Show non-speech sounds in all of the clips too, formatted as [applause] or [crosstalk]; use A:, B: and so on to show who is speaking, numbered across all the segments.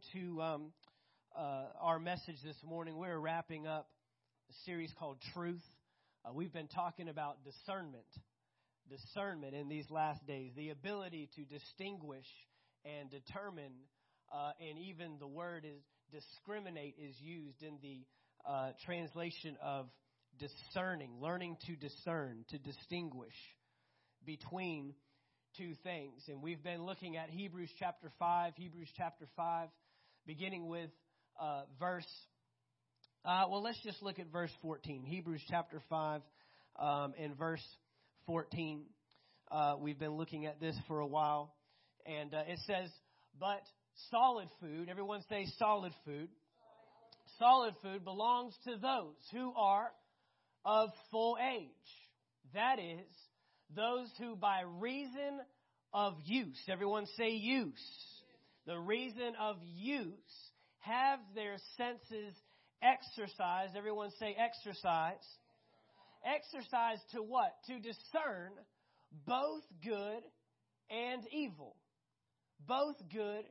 A: into um, uh, our message this morning. We're wrapping up a series called Truth. Uh, we've been talking about discernment, discernment in these last days, the ability to distinguish and determine, uh, and even the word is discriminate is used in the uh, translation of discerning, learning to discern, to distinguish between two things. And we've been looking at Hebrews chapter 5, Hebrews chapter 5, beginning with uh, verse, uh, well, let's just look at verse 14. Hebrews chapter 5 um, and verse 14. Uh, we've been looking at this for a while. And uh, it says, but solid food, everyone say solid food. Solid food belongs to those who are of full age. That is, those who by reason of use, everyone say use, the reason of use, have their senses exercised, everyone say exercise, exercise to what? To discern both good and evil. Both good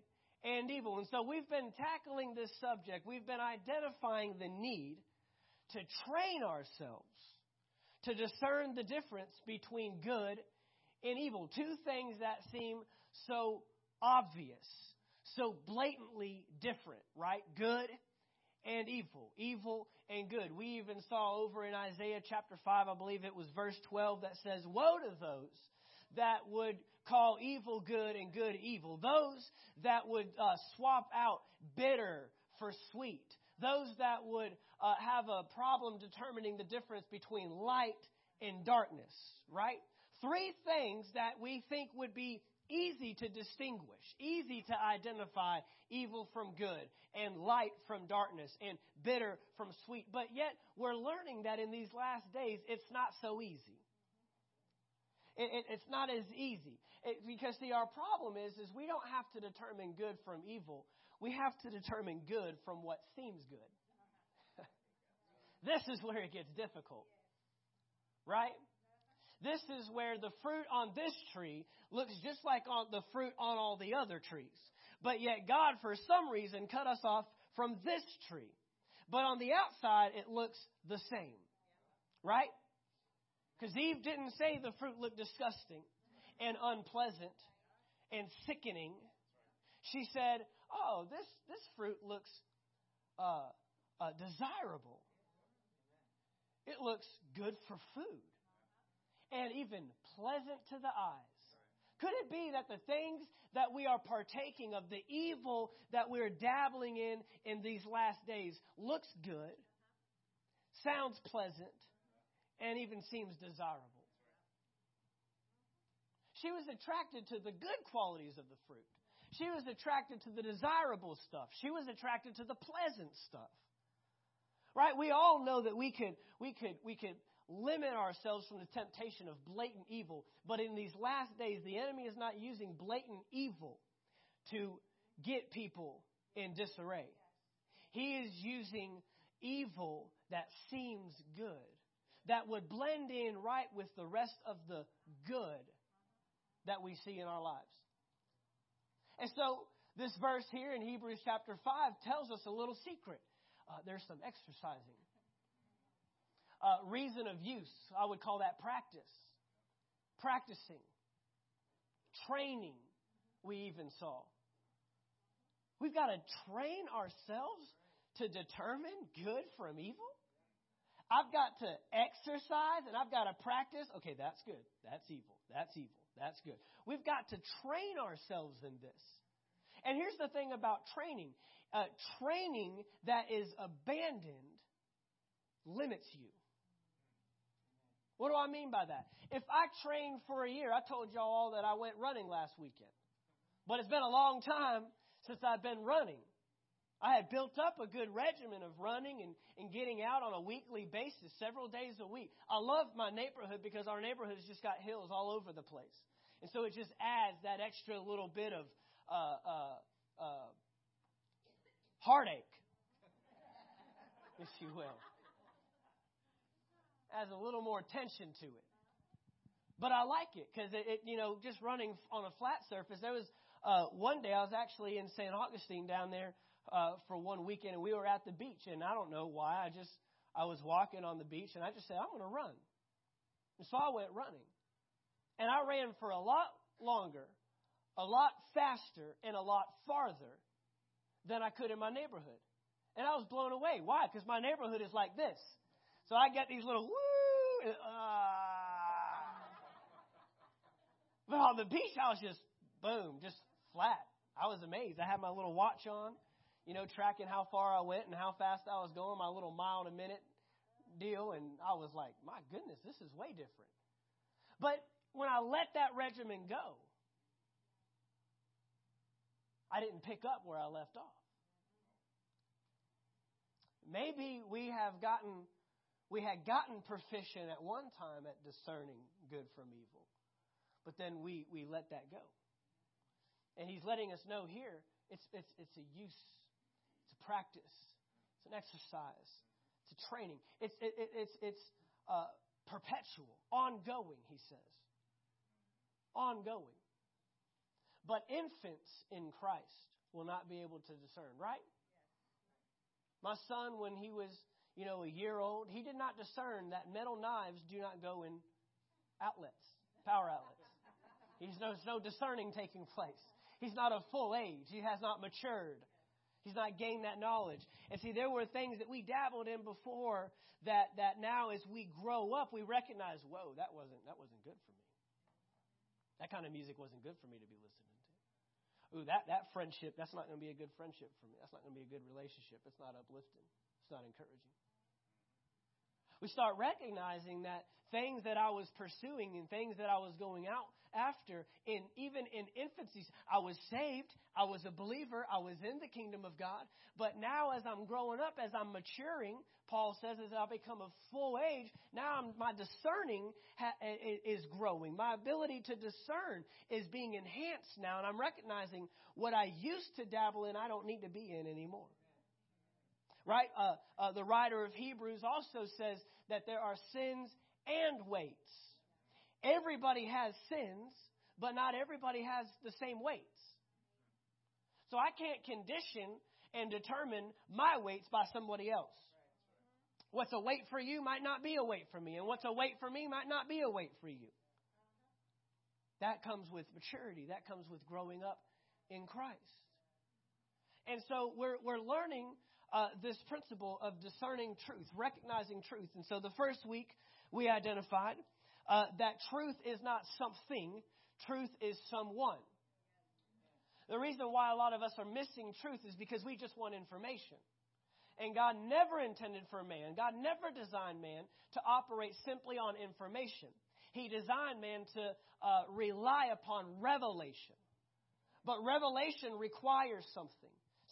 A: and evil. And so we've been tackling this subject. We've been identifying the need to train ourselves to discern the difference between good and evil. Two things that seem so obvious, so blatantly different, right? Good and evil. Evil and good. We even saw over in Isaiah chapter 5, I believe it was verse 12, that says, Woe to those that would call evil good and good evil. Those that would uh, swap out bitter for sweet. Those that would uh, have a problem determining the difference between light and darkness, right? Three things that we think would be easy to distinguish, easy to identify evil from good, and light from darkness, and bitter from sweet. But yet, we're learning that in these last days, it's not so easy. It, it, it's not as easy. It, because, see, our problem is, is we don't have to determine good from evil. We have to determine good from what seems good. [laughs] This is where it gets difficult. Right? This is where the fruit on this tree looks just like on the fruit on all the other trees. But yet God, for some reason, cut us off from this tree. But on the outside, it looks the same. Right? Because Eve didn't say the fruit looked disgusting and unpleasant and sickening. She said, "Oh, this this fruit looks uh, uh, desirable. It looks good for food and even pleasant to the eyes. Could it be that the things that we are partaking of, the evil that we're dabbling in in these last days, looks good, sounds pleasant, and even seems desirable? She was attracted to the good qualities of the fruit. She was attracted to the desirable stuff. She was attracted to the pleasant stuff. Right? We all know that we could, we could, we could limit ourselves from the temptation of blatant evil. But in these last days, the enemy is not using blatant evil to get people in disarray. He is using evil that seems good, that would blend in right with the rest of the good that we see in our lives. And so, this verse here in Hebrews chapter 5 tells us a little secret uh, there's some exercising. Uh, reason of use, I would call that practice. Practicing. Training, we even saw. We've got to train ourselves to determine good from evil. I've got to exercise and I've got to practice. Okay, that's good. That's evil. That's evil. That's good. We've got to train ourselves in this. And here's the thing about training uh, training that is abandoned limits you. What do I mean by that? If I trained for a year, I told y'all all that I went running last weekend. But it's been a long time since I've been running. I had built up a good regimen of running and, and getting out on a weekly basis, several days a week. I love my neighborhood because our neighborhood has just got hills all over the place. And so it just adds that extra little bit of uh, uh, uh, heartache, [laughs] if you will. Adds a little more tension to it. But I like it because it, it, you know, just running on a flat surface, there was uh, one day I was actually in St. Augustine down there uh, for one weekend, and we were at the beach. And I don't know why. I just I was walking on the beach, and I just said I'm going to run. And so I went running, and I ran for a lot longer, a lot faster, and a lot farther than I could in my neighborhood. And I was blown away. Why? Because my neighborhood is like this. So I get these little woo. Uh, but on the beach, I was just boom, just flat. I was amazed. I had my little watch on, you know, tracking how far I went and how fast I was going, my little mile a minute deal. And I was like, my goodness, this is way different. But when I let that regimen go, I didn't pick up where I left off. Maybe we have gotten we had gotten proficient at one time at discerning good from evil. But then we, we let that go. And he's letting us know here it's, it's, it's a use, it's a practice, it's an exercise, it's a training. It's, it, it, it's, it's uh, perpetual, ongoing, he says. Ongoing. But infants in Christ will not be able to discern, right? My son, when he was, you know, a year old, he did not discern that metal knives do not go in outlets, power outlets. He's no, no discerning taking place. He's not of full age. He has not matured. He's not gained that knowledge. And see, there were things that we dabbled in before that, that now as we grow up, we recognize, whoa, that wasn't, that wasn't good for me. That kind of music wasn't good for me to be listening to. Ooh, that, that friendship, that's not going to be a good friendship for me. That's not going to be a good relationship. It's not uplifting. It's not encouraging. We start recognizing that things that I was pursuing and things that I was going out after, in even in infancy, I was saved, I was a believer, I was in the kingdom of God. But now, as I'm growing up, as I'm maturing, Paul says, as I become of full age, now I'm, my discerning ha, is growing. My ability to discern is being enhanced now, and I'm recognizing what I used to dabble in, I don't need to be in anymore. Right? Uh, uh, the writer of Hebrews also says that there are sins and weights. Everybody has sins, but not everybody has the same weights. So I can't condition and determine my weights by somebody else. What's a weight for you might not be a weight for me, and what's a weight for me might not be a weight for you. That comes with maturity, that comes with growing up in Christ. And so we're, we're learning uh, this principle of discerning truth, recognizing truth. And so the first week we identified uh, that truth is not something, truth is someone. The reason why a lot of us are missing truth is because we just want information. And God never intended for man, God never designed man to operate simply on information. He designed man to uh, rely upon revelation. But revelation requires something.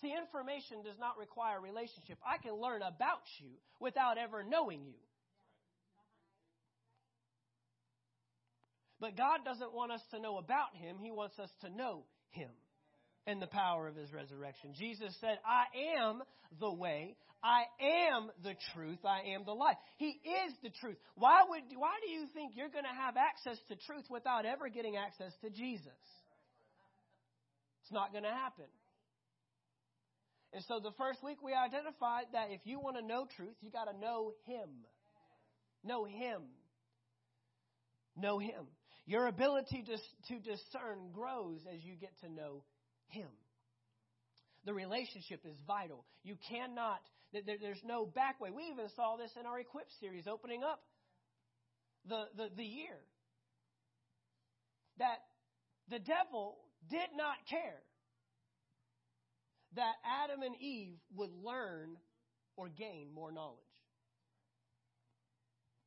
A: See, information does not require relationship. I can learn about you without ever knowing you. But God doesn't want us to know about Him, He wants us to know Him and the power of His resurrection. Jesus said, I am the way, I am the truth, I am the life. He is the truth. Why, would, why do you think you're going to have access to truth without ever getting access to Jesus? It's not going to happen. And so the first week we identified that if you want to know truth, you got to know Him. Know Him. Know Him. Your ability to, to discern grows as you get to know Him. The relationship is vital. You cannot, there, there's no back way. We even saw this in our Equip series opening up the, the, the year. That the devil did not care that Adam and Eve would learn or gain more knowledge.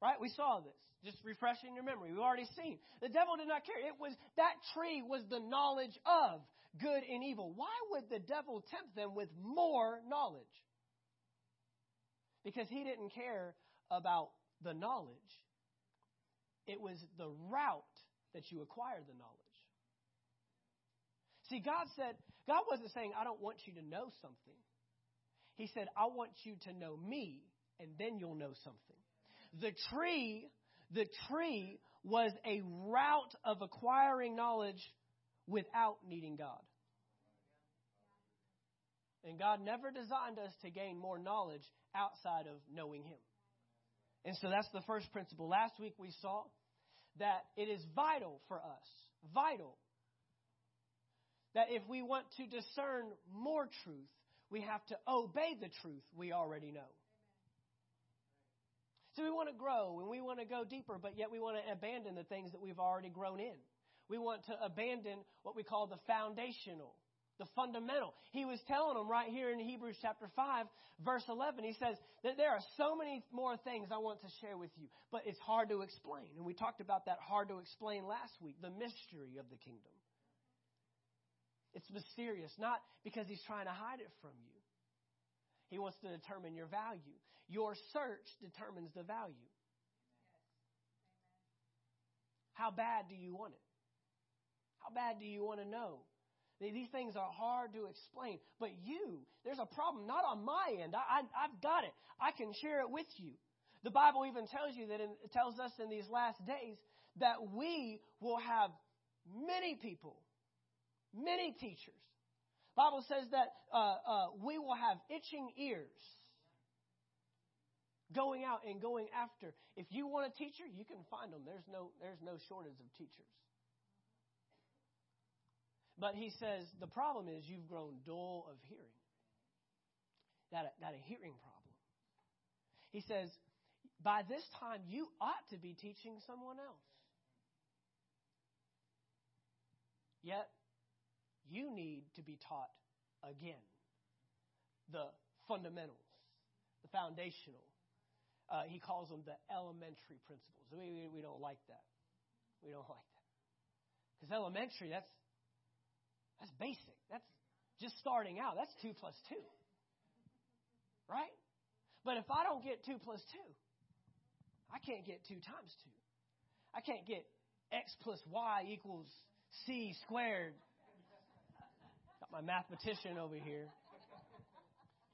A: Right? We saw this. Just refreshing your memory. We've already seen. The devil did not care. It was that tree was the knowledge of good and evil. Why would the devil tempt them with more knowledge? Because he didn't care about the knowledge. It was the route that you acquired the knowledge. See, God said, God wasn't saying, I don't want you to know something. He said, I want you to know me, and then you'll know something. The tree, the tree was a route of acquiring knowledge without needing God. And God never designed us to gain more knowledge outside of knowing Him. And so that's the first principle. Last week we saw that it is vital for us, vital, that if we want to discern more truth, we have to obey the truth we already know. So we want to grow and we want to go deeper, but yet we want to abandon the things that we've already grown in. We want to abandon what we call the foundational, the fundamental. He was telling them right here in Hebrews chapter 5, verse 11, he says that there are so many more things I want to share with you, but it's hard to explain. And we talked about that hard to explain last week, the mystery of the kingdom. It's mysterious, not because he's trying to hide it from you. He wants to determine your value. Your search determines the value. How bad do you want it? How bad do you want to know? These things are hard to explain. But you, there's a problem, not on my end. I, I, have got it. I can share it with you. The Bible even tells you that in, it tells us in these last days that we will have many people, many teachers. Bible says that uh, uh, we will have itching ears going out and going after. If you want a teacher, you can find them. There's no, there's no shortage of teachers. But he says the problem is you've grown dull of hearing. That, that a hearing problem. He says, by this time you ought to be teaching someone else. Yet, you need to be taught again the fundamentals, the foundational. Uh, he calls them the elementary principles. We, we, we don't like that. We don't [laughs] like that. Because elementary, that's that's basic. That's just starting out. That's 2 plus 2. Right? But if I don't get 2 plus 2, I can't get 2 times 2. I can't get x plus y equals c squared. My mathematician over here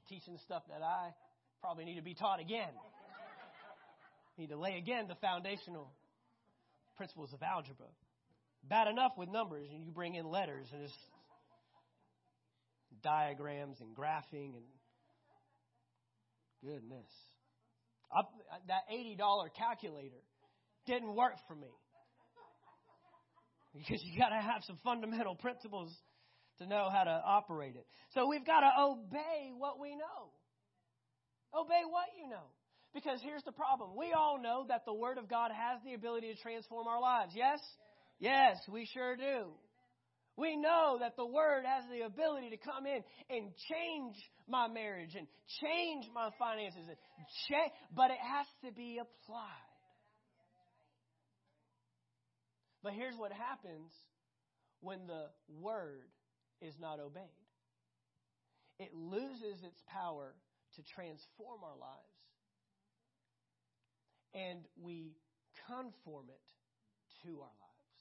A: teaching stuff that I probably need to be taught again. Need to lay again the foundational principles of algebra. Bad enough with numbers, and you bring in letters, and it's diagrams and graphing and goodness. I, that $80 calculator didn't work for me. Because you got to have some fundamental principles to know how to operate it. So we've got to obey what we know. Obey what you know. Because here's the problem. We all know that the Word of God has the ability to transform our lives. Yes? Yes, we sure do. We know that the Word has the ability to come in and change my marriage and change my finances, and but it has to be applied. But here's what happens when the Word is not obeyed it loses its power to transform our lives, and we conform it to our lives.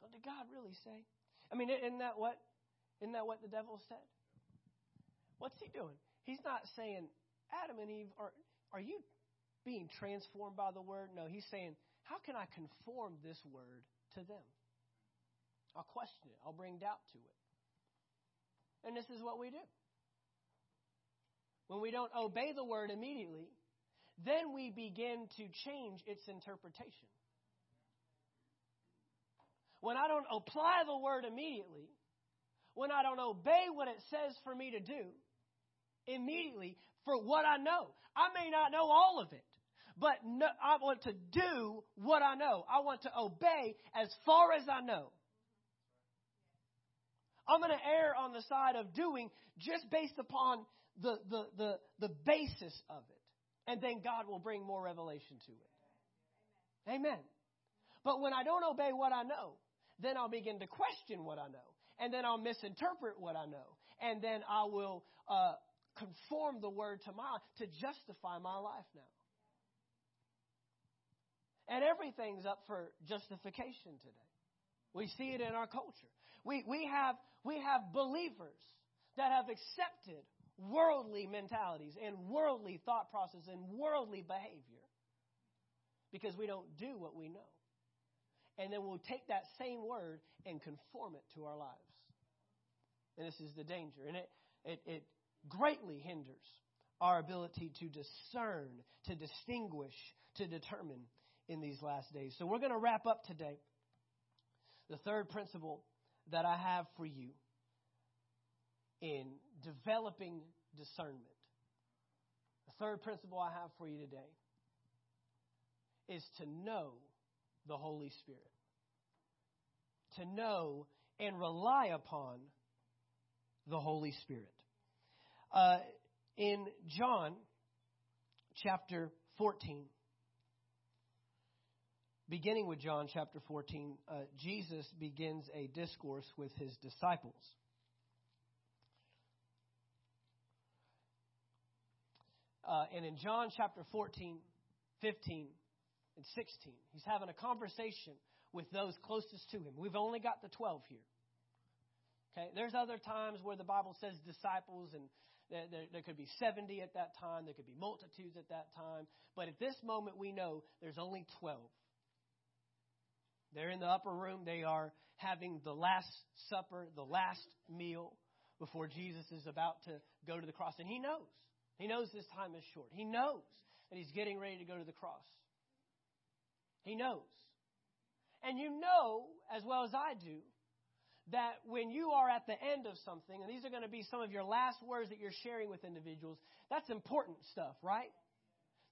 A: What did God really say? I mean, isn't that what isn't that what the devil said? What's he doing? He's not saying, Adam and Eve, are are you being transformed by the word? No, he's saying, How can I conform this word to them? I'll question it. I'll bring doubt to it. And this is what we do. When we don't obey the word immediately, then we begin to change its interpretation. When I don't apply the word immediately, when I don't obey what it says for me to do immediately for what I know, I may not know all of it, but no, I want to do what I know. I want to obey as far as I know. I'm going to err on the side of doing just based upon the, the, the, the basis of it. And then God will bring more revelation to it. Amen. But when I don't obey what I know, then I'll begin to question what I know. And then I'll misinterpret what I know. And then I will uh, conform the word to my to justify my life now. And everything's up for justification today. We see it in our culture. We, we, have, we have believers that have accepted worldly mentalities and worldly thought process and worldly behavior because we don't do what we know and then we'll take that same word and conform it to our lives. And this is the danger. And it, it, it greatly hinders our ability to discern, to distinguish, to determine in these last days. So we're going to wrap up today. The third principle that I have for you in developing discernment. The third principle I have for you today is to know the Holy Spirit. To know and rely upon the Holy Spirit. Uh, in John chapter 14, beginning with John chapter 14, uh, Jesus begins a discourse with his disciples. Uh, and in John chapter 14, 15, and 16, he's having a conversation with those closest to him. We've only got the 12 here. Okay, there's other times where the Bible says disciples, and there, there, there, could be 70 at that time, there could be multitudes at that time. But at this moment, we know there's only 12. They're in the upper room. They are having the last supper, the last meal before Jesus is about to go to the cross. And he knows. He knows this time is short. He knows that he's getting ready to go to the cross. He knows. And you know, as well as I do, that when you are at the end of something, and these are going to be some of your last words that you're sharing with individuals, that's important stuff, right?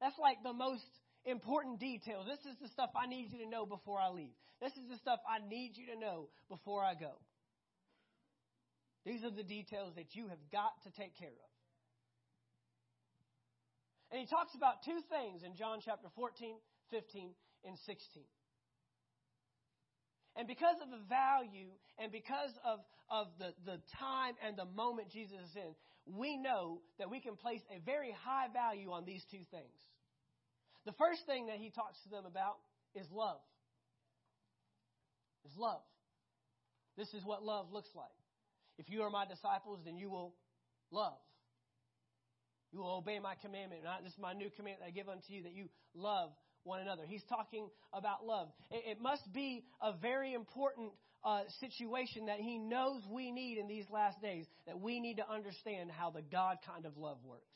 A: That's like the most important details. This is the stuff I need you to know before I leave. This is the stuff I need you to know before I go. These are the details that you have got to take care of. And he talks about two things in John chapter 14, 15, and 16. And because of the value and because of, of the, the time and the moment Jesus is in, we know that we can place a very high value on these two things. The first thing that he talks to them about is love. Is love. This is what love looks like. If you are my disciples, then you will love. You will obey my commandment. This is my new commandment I give unto you that you love one another. He's talking about love. It, must be a very important uh, situation that he knows we need in these last days, that we need to understand how the God kind of love works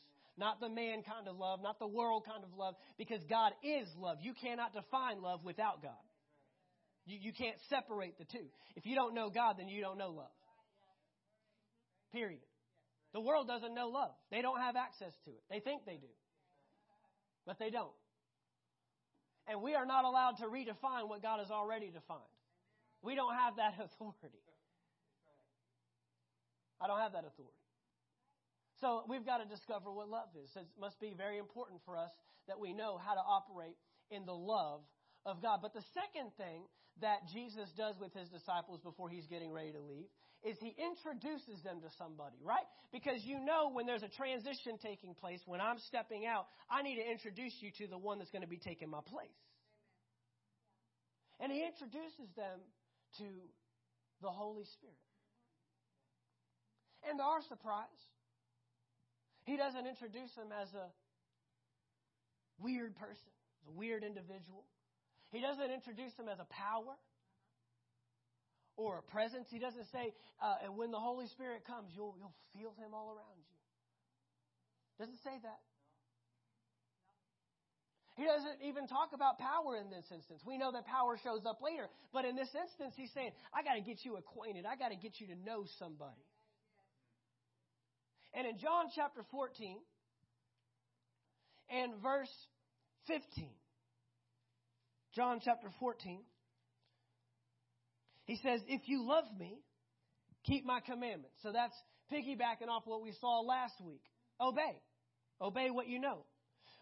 A: not the man kind of love, not the world kind of love, because God is love. You cannot define love without God. You, you can't separate the two. If you don't know God, then you don't know love. Period. The world doesn't know love. They don't have access to it. They think they do, but they don't. And we are not allowed to redefine what God has already defined. We don't have that [laughs] authority. I don't have that authority. So we've got to discover what love is. It must be very important for us that we know how to operate in the love of God. But the second thing that Jesus does with his disciples before he's getting ready to leave is he introduces them to somebody, right? Because you know when there's a transition taking place, when I'm stepping out, I need to introduce you to the one that's going to be taking my place. And he introduces them to the Holy Spirit. And to our surprise, he doesn't introduce him as a weird person, a weird individual. He doesn't introduce him as a power or a presence. He doesn't say, uh, and when the Holy Spirit comes, you'll, you'll feel him all around you. Doesn't say that. He doesn't even talk about power in this instance. We know that power shows up later. But in this instance, he's saying, I got to get you acquainted. I got to get you to know somebody. And in John chapter 14 and verse 15, John chapter 14, he says, If you love me, keep my commandments. So that's piggybacking off what we saw last week. Obey. Obey what you know.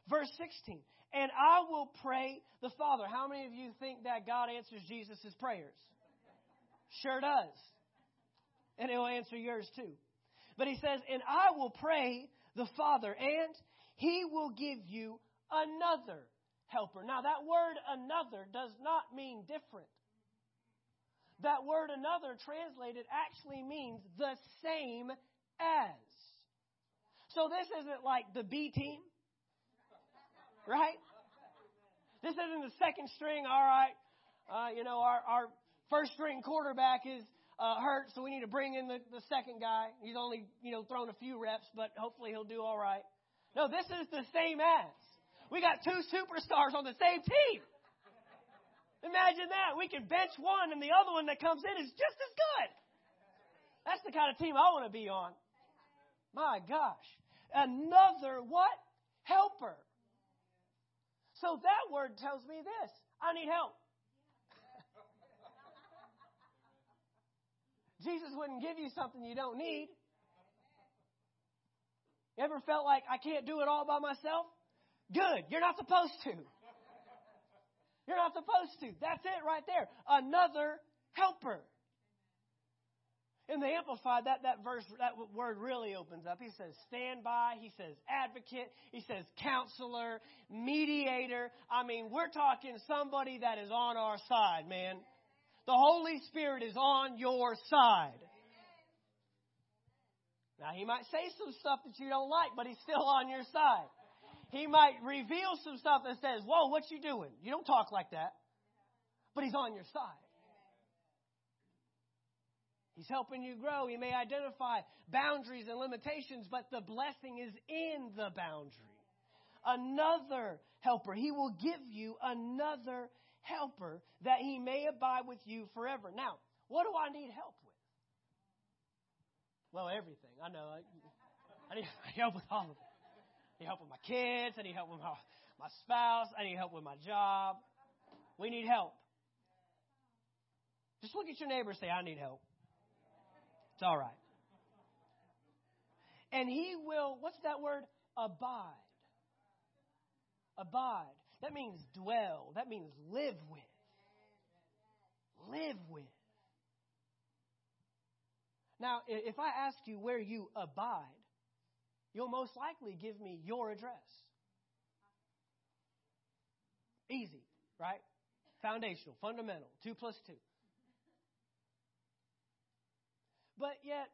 A: Verse 16, and I will pray the Father. How many of you think that God answers Jesus' prayers? Sure does. And he'll answer yours too. But he says, And I will pray the Father, and he will give you another helper. Now, that word another does not mean different. That word another translated actually means the same as. So this isn't like the B team, right? This isn't the second string, all right. Uh, you know, our, our first string quarterback is uh, hurt, so we need to bring in the, the second guy. He's only, you know, thrown a few reps, but hopefully he'll do all right. No, this is the same as. We got two superstars on the same team. Imagine that. We can bench one and the other one that comes in is just as good. That's the kind of team I want to be on. My gosh. Another what? Helper. So that word tells me this I need help. Jesus wouldn't give you something you don't need. You ever felt like I can't do it all by myself? Good. You're not supposed to. You're not supposed to. That's it right there. Another helper. In the Amplified, that, that verse, that word really opens up. He says standby. He says advocate. He says counselor, mediator. I mean, we're talking somebody that is on our side, man. The Holy Spirit is on your side. Now, he might say some stuff that you don't like, but he's still on your side. He might reveal some stuff that says, Whoa, what you doing? You don't talk like that. But he's on your side. He's helping you grow. He may identify boundaries and limitations, but the blessing is in the boundary. Another helper. He will give you another helper that he may abide with you forever. Now, what do I need help with? Well, everything. I know. I, I need help with all of it. I need help with my kids. I need help with my, my spouse. I need help with my job. We need help. Just look at your neighbor and say, I need help. It's all right. And he will, what's that word? Abide. Abide. That means dwell. That means live with. Live with. Now, if I ask you where you abide, you'll most likely give me your address. Easy, right? Foundational, fundamental, two plus two. But yet,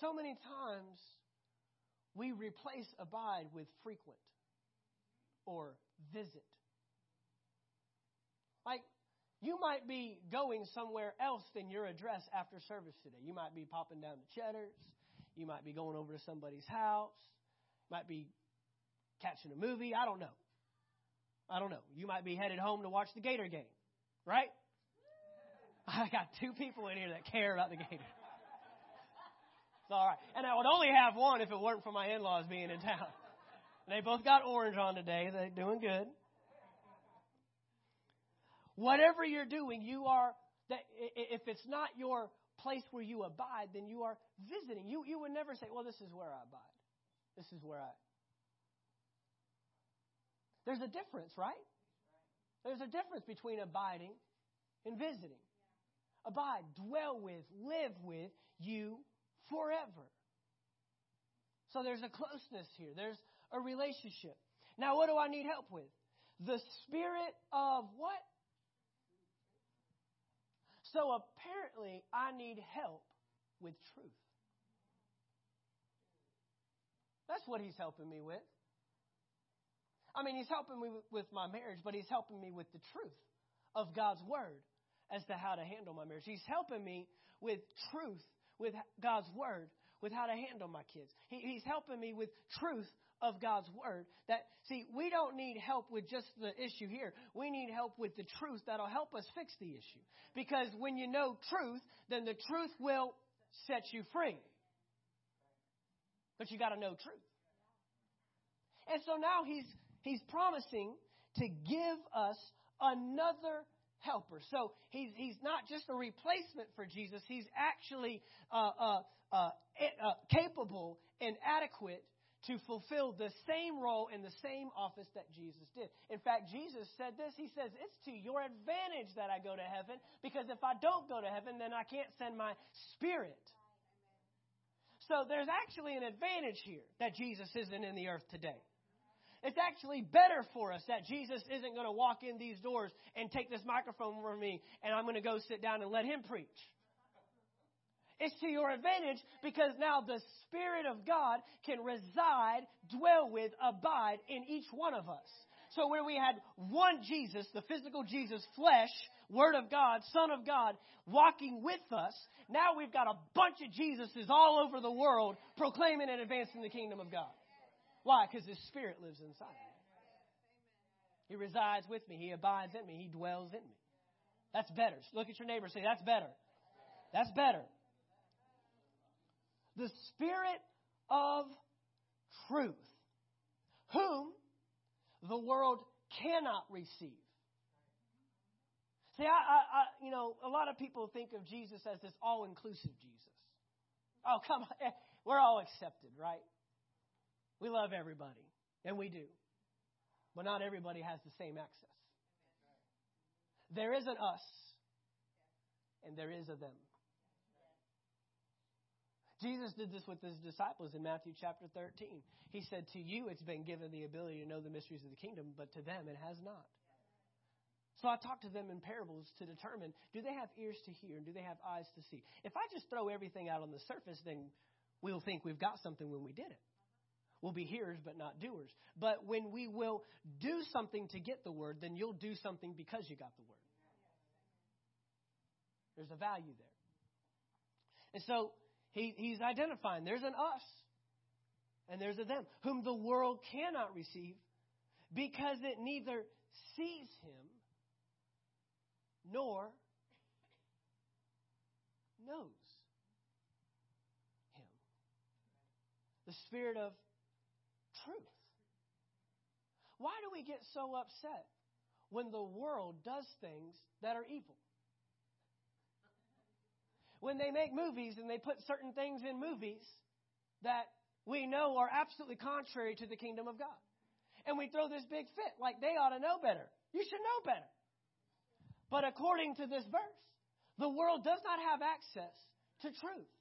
A: so many times we replace abide with frequent or visit. Like, you might be going somewhere else than your address after service today. You might be popping down to Cheddar's. You might be going over to somebody's house. Might be catching a movie. I don't know. I don't know. You might be headed home to watch the Gator game, right? [laughs] I got two people in here that care about the Gators. [laughs] It's all right. And I would only have one if it weren't for my in laws being in town. [laughs] They both got orange on today. They're doing good. Whatever you're doing, you are if it's not your place where you abide, then you are visiting. You you would never say, "Well, this is where I abide. This is where I." There's a difference, right? There's a difference between abiding and visiting abide, dwell with, live with you forever. So there's a closeness here, there's a relationship. Now, what do I need help with? The spirit of what? So apparently, I need help with truth. That's what he's helping me with. I mean, he's helping me with my marriage, but he's helping me with the truth of God's word as to how to handle my marriage. He's helping me with truth, with God's word, with how to handle my kids. He, he's helping me with truth of God's word. That see, we don't need help with just the issue here. We need help with the truth that'll help us fix the issue. Because when you know truth, then the truth will set you free. But you got to know truth. And so now he's he's promising to give us another helper. So he's, he's not just a replacement for Jesus, he's actually uh, uh, uh, uh, capable and adequate to fulfill the same role in the same office that Jesus did. In fact, Jesus said this. He says, It's to your advantage that I go to heaven, because if I don't go to heaven, then I can't send my spirit. So there's actually an advantage here that Jesus isn't in the earth today. It's actually better for us that Jesus isn't going to walk in these doors and take this microphone from me and I'm going to go sit down and let him preach. It's to your advantage because now the Spirit of God can reside, dwell with, abide in each one of us. So where we had one Jesus, the physical Jesus flesh Word of God, Son of God, walking with us. Now we've got a bunch of Jesuses all over the world proclaiming and advancing the kingdom of God. Why? Because His Spirit lives inside me. He resides with me. He abides in me. He dwells in me. That's better. Look at your neighbor say, That's better. That's better. The Spirit of truth, whom the world cannot receive. See, I, I, I, you know, a lot of people think of Jesus as this all inclusive Jesus. Oh, come on. [laughs] We're all accepted, right? We love everybody, and we do. But not everybody has the same access. There is an us, and there is a them. Jesus did this with his disciples in Matthew chapter 13. He said, To you it's been given the ability to know the mysteries of the kingdom, but to them it has not. So I talked to them in parables to determine do they have ears to hear and do they have eyes to see? If I just throw everything out on the surface, then we'll think we've got something when we did it. We'll be hearers but not doers. But when we will do something to get the word, then you'll do something because you got the word. There's a value there. And so he, he's identifying there's an us and there's a them, whom the world cannot receive because it neither sees him nor knows him. The spirit of truth. Why do we get so upset when the world does things that are evil? When they make movies and they put certain things in movies that we know are absolutely contrary to the kingdom of God. And we throw this big fit like they ought to know better. You should know better. But according to this verse, the world does not have access to truth.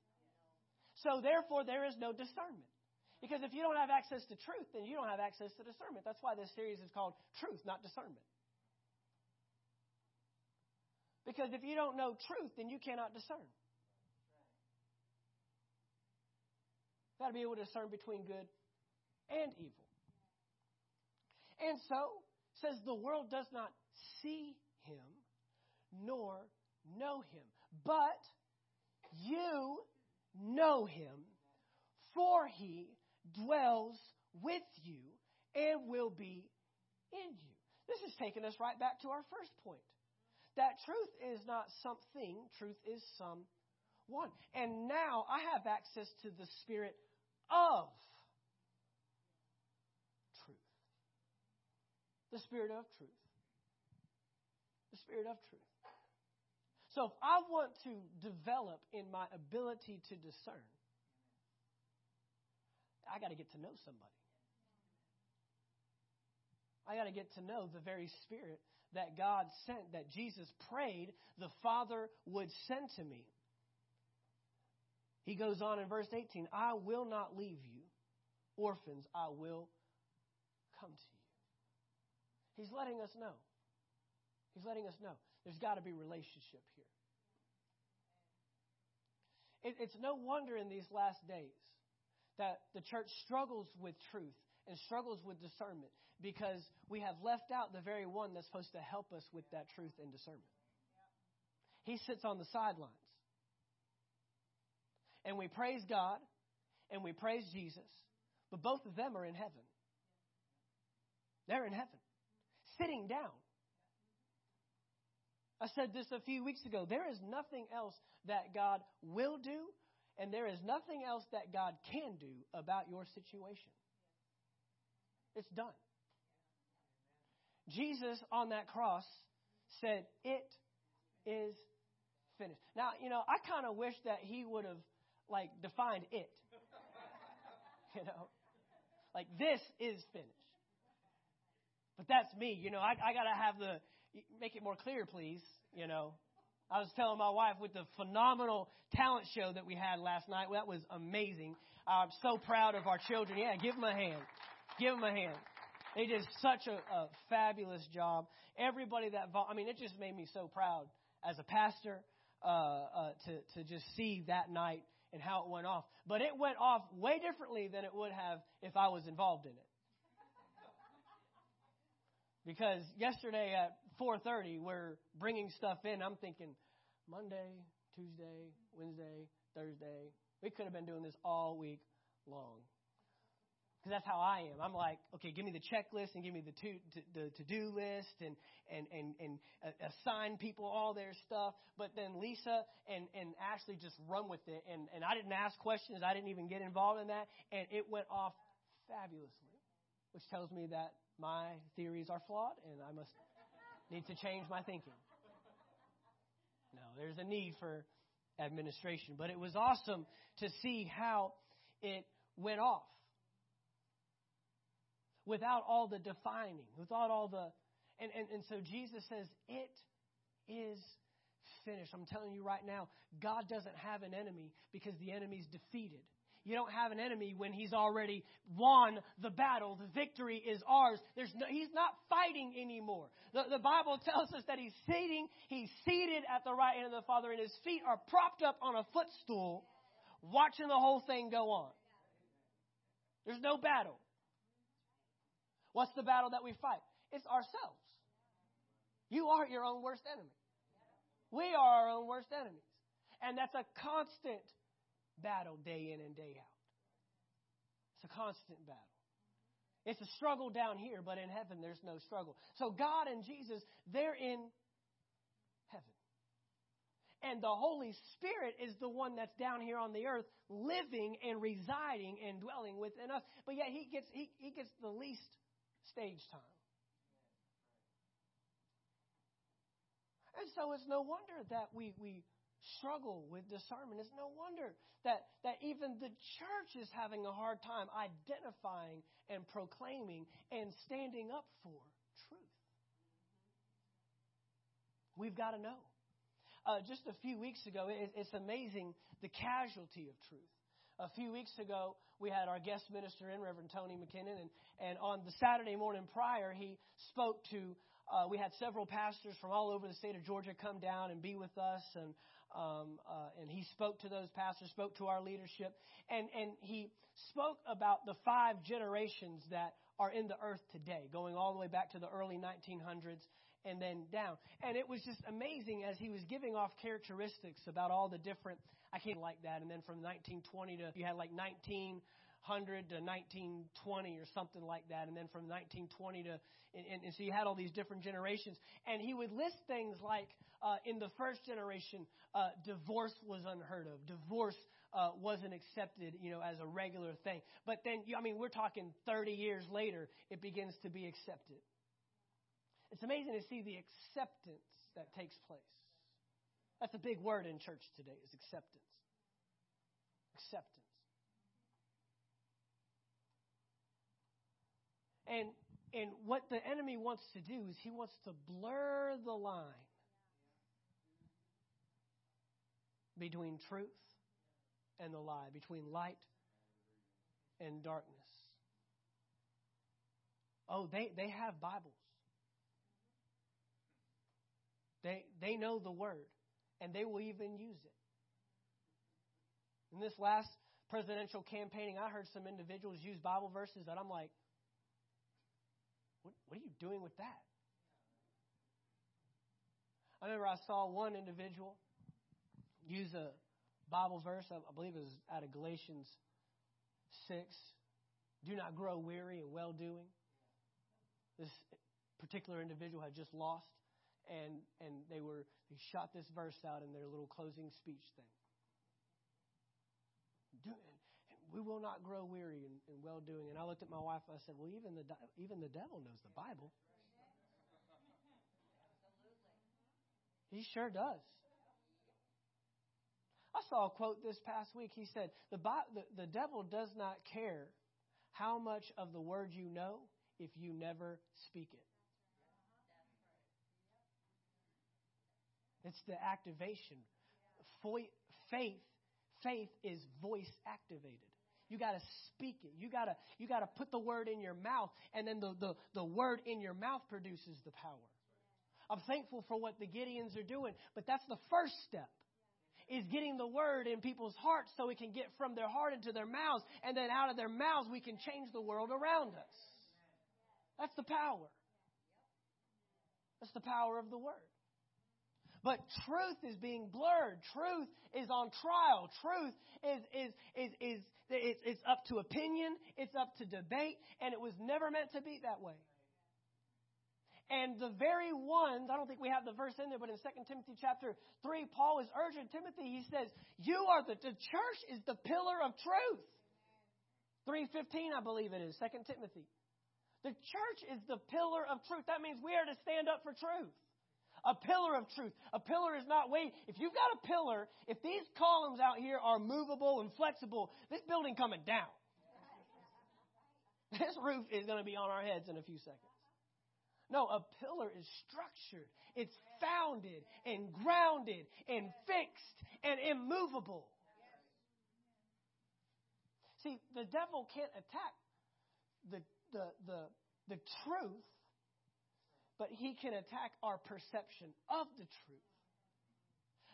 A: So therefore, there is no discernment. Because if you don't have access to truth, then you don't have access to discernment. That's why this series is called Truth, not Discernment. Because if you don't know truth, then you cannot discern. You've Got to be able to discern between good and evil. And so, says the world does not see him nor know him. But you know him, for he dwells with you and will be in you. This is taking us right back to our first point. That truth is not something, truth is someone. And now I have access to the Spirit of truth. The Spirit of truth. The Spirit of truth. So if I want to develop in my ability to discern, I got to get to know somebody. I got to get to know the very Spirit that God sent, that Jesus prayed the Father would send to me. He goes on in verse 18 I will not leave you, orphans, I will come to you. He's letting us know. He's letting us know there's got to be relationship here. It, it's no wonder in these last days that the church struggles with truth and struggles with discernment because we have left out the very one that's supposed to help us with that truth and discernment. He sits on the sidelines. And we praise God and we praise Jesus, but both of them are in heaven. They're in heaven, sitting down. I said this a few weeks ago. There is nothing else that God will do, and there is nothing else that God can do about your situation. It's done. Jesus on that cross said, It is finished. Now, you know, I kind of wish that he would have, like, defined it. [laughs] you know, like, this is finished. But that's me. You know, I, I got to have the, make it more clear, please. You know, I was telling my wife with the phenomenal talent show that we had last night. Well, That was amazing. I'm so proud of our children. Yeah, give them a hand. Give them a hand. They did such a, a fabulous job. Everybody that, I mean, it just made me so proud as a pastor uh, uh, to, to just see that night and how it went off. But it went off way differently than it would have if I was involved in it. Because yesterday at 4:30 we're bringing stuff in. I'm thinking Monday, Tuesday, Wednesday, Thursday. We could have been doing this all week long. Because that's how I am. I'm like, okay, give me the checklist and give me the to, to, the to-do list and and and and assign people all their stuff. But then Lisa and and Ashley just run with it, and and I didn't ask questions. I didn't even get involved in that, and it went off fabulously, which tells me that my theories are flawed, and I must need to change my thinking. There's a need for administration, but it was awesome to see how it went off without all the defining, without all the. And, and, and so Jesus says, It is finished. I'm telling you right now, God doesn't have an enemy because the enemy's defeated. You don't have an enemy when he's already won the battle. The victory is ours. There's no, he's not fighting anymore. The, the Bible tells us that he's sitting, he's seated at the right hand of the Father, and his feet are propped up on a footstool, watching the whole thing go on. There's no battle. What's the battle that we fight? It's ourselves. You are your own worst enemy. We are our own worst enemies. And that's a constant battle day in and day out. It's a constant battle. It's a struggle down here, but in heaven there's no struggle. So God and Jesus, they're in heaven. And the Holy Spirit is the one that's down here on the earth, living and residing and dwelling within us. But yet he gets he, he gets the least stage time. And so it's no wonder that we, we struggle with discernment. It's no wonder that, that even the church is having a hard time identifying and proclaiming and standing up for truth. We've got to know. Uh, just a few weeks ago, it, it's amazing the casualty of truth. A few weeks ago, we had our guest minister in, Reverend Tony McKinnon, and, and on the Saturday morning prior, he spoke to, uh, we had several pastors from all over the state of Georgia come down and be with us, and um, uh, and he spoke to those pastors, spoke to our leadership, and, and he spoke about the five generations that are in the earth today, going all the way back to the early 1900s and then down. And it was just amazing as he was giving off characteristics about all the different, I can't like that. And then from 1920 to, you had like 1900 to 1920 or something like that. And then from 1920 to, and, and, so you had all these different generations. And he would list things like, uh, in the first generation, uh, divorce was unheard of. Divorce uh, wasn't accepted, you know, as a regular thing. But then, I mean, we're talking 30 years later, it begins to be accepted. It's amazing to see the acceptance that takes place. That's a big word in church today is acceptance. Acceptance. And and what the enemy wants to do is he wants to blur the line between truth and the lie, between light and darkness. Oh, they, they have Bibles. They, they know the word, and they will even use it. In this last presidential campaigning, I heard some individuals use Bible verses that I'm like, what, what are you doing with that? I remember I saw one individual use a Bible verse, I believe it was out of Galatians 6. Do not grow weary in well doing. This particular individual had just lost and and they were they shot this verse out in their little closing speech thing. Do, we will not grow weary in, in well doing. And I looked at my wife and I said, "Well, even the even the devil knows the Bible." He sure does. I saw a quote this past week. He said, the, the, the devil does not care how much of the word you know if you never speak it. It's the activation. Faith, faith is voice activated. You got to speak it. You got to you got to put the word in your mouth and then the, the, the word in your mouth produces the power. I'm thankful for what the Gideons are doing, but that's the first step. Is getting the word in people's hearts so it can get from their heart into their mouths, and then out of their mouths we can change the world around us. That's the power. That's the power of the word. But truth is being blurred. Truth is on trial. Truth is, is, is, is, is, is up to opinion. It's up to debate. And it was never meant to be that way. And the very ones, I don't think we have the verse in there, but in 2 Timothy chapter 3, Paul is urging Timothy, he says, You are the, the church is the pillar of truth. 3.15, I believe it is, 2 Timothy. The church is the pillar of truth. That means we are to stand up for truth. A pillar of truth. A pillar is not weight. If you've got a pillar, if these columns out here are movable and flexible, this building coming down. [laughs] This roof is going to be on our heads in a few seconds. No, a pillar is structured, it's founded and grounded and fixed and immovable. See, the devil can't attack the, the, the, the truth, but he can attack our perception of the truth.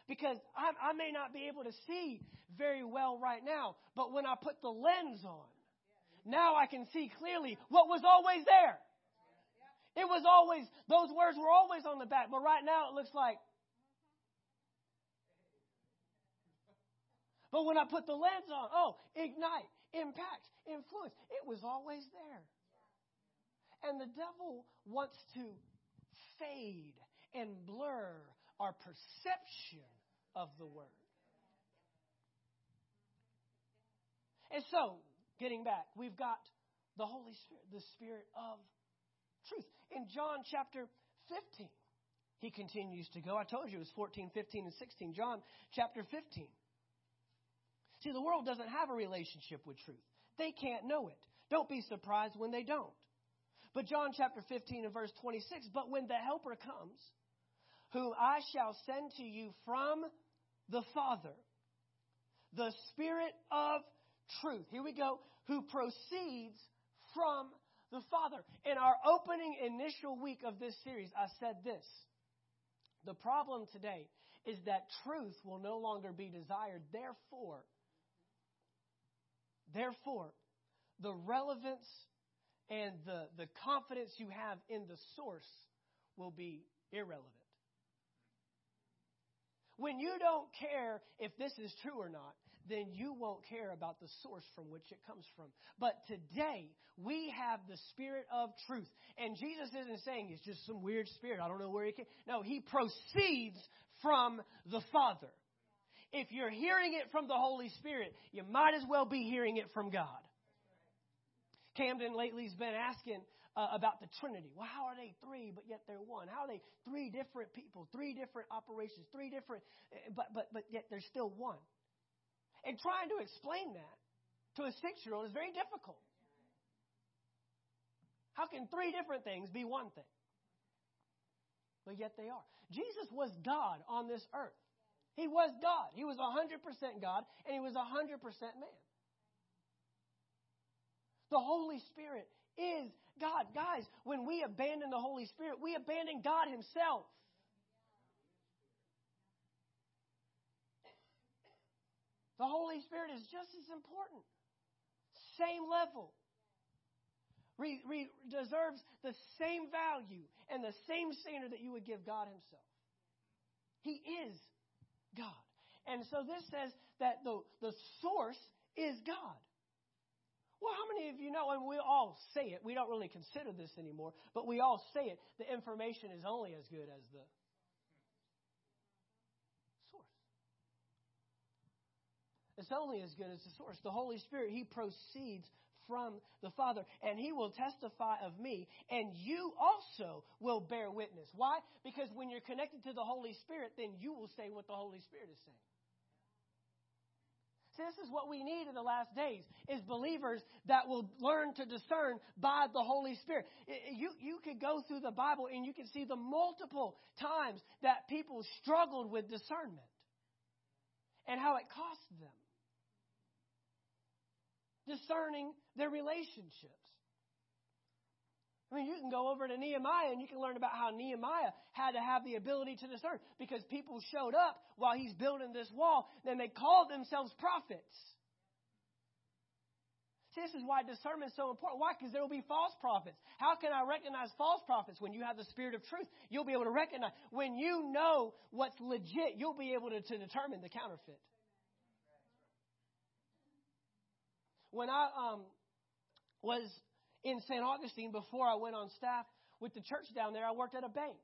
A: Because I, I may not be able to see very well right now, but when I put the lens on, now I can see clearly what was always there. It was always, those words were always on the back, but right now it looks like. But when I put the lens on, oh, ignite, impact, influence, it was always there. And the devil wants to fade and blur our perception of the word. And so, getting back, we've got the Holy Spirit, the Spirit of truth. In John chapter 15, he continues to go. I told you it was 14, 15, and 16. John chapter 15. See, the world doesn't have a relationship with truth. They can't know it. Don't be surprised when they don't. But John chapter 15 and verse 26, but when the Helper comes, whom I shall send to you from the Father, the Spirit of truth, here we go, who proceeds from the Father. In our opening initial week of this series, I said this. The problem today is that truth will no longer be desired. Therefore, therefore, the relevance and the, the confidence you have in the source will be irrelevant. When you don't care if this is true or not, then you won't care about the source from which it comes from. But today, we have the Spirit of truth. And Jesus isn't saying it's just some weird spirit. I don't know where he came. No, he proceeds from the Father. If you're hearing it from the Holy Spirit, you might as well be hearing it from God. Camden lately has been asking uh, about the Trinity. Well, how are they three, but yet they're one? How are they three different people, three different operations, three different, uh, but but but yet they're still one? And trying to explain that to a six year old is very difficult. How can three different things be one thing? But yet they are. Jesus was God on this earth. He was God. He was 100% God, and he was 100% man. The Holy Spirit is God. Guys, when we abandon the Holy Spirit, we abandon God Himself. The Holy Spirit is just as important. Same level. Re, re, deserves the same value and the same standard that you would give God Himself. He is God. And so this says that the, the source is God. Well, how many of you know, and we all say it, we don't really consider this anymore, but we all say it, the information is only as good as the source. It's only as good as the source. The Holy Spirit, He proceeds from the Father, and He will testify of me, and you also will bear witness. Why? Because when you're connected to the Holy Spirit, then you will say what the Holy Spirit is saying. This is what we need in the last days is believers that will learn to discern by the Holy Spirit. You, you could go through the Bible and you can see the multiple times that people struggled with discernment and how it cost them discerning their relationships. I mean, you can go over to Nehemiah and you can learn about how Nehemiah had to have the ability to discern because people showed up while he's building this wall, then they called themselves prophets. See, this is why discernment is so important. Why? Because there will be false prophets. How can I recognize false prophets? When you have the spirit of truth, you'll be able to recognize. When you know what's legit, you'll be able to, to determine the counterfeit. When I um, was in St. Augustine before I went on staff with the church down there, I worked at a bank.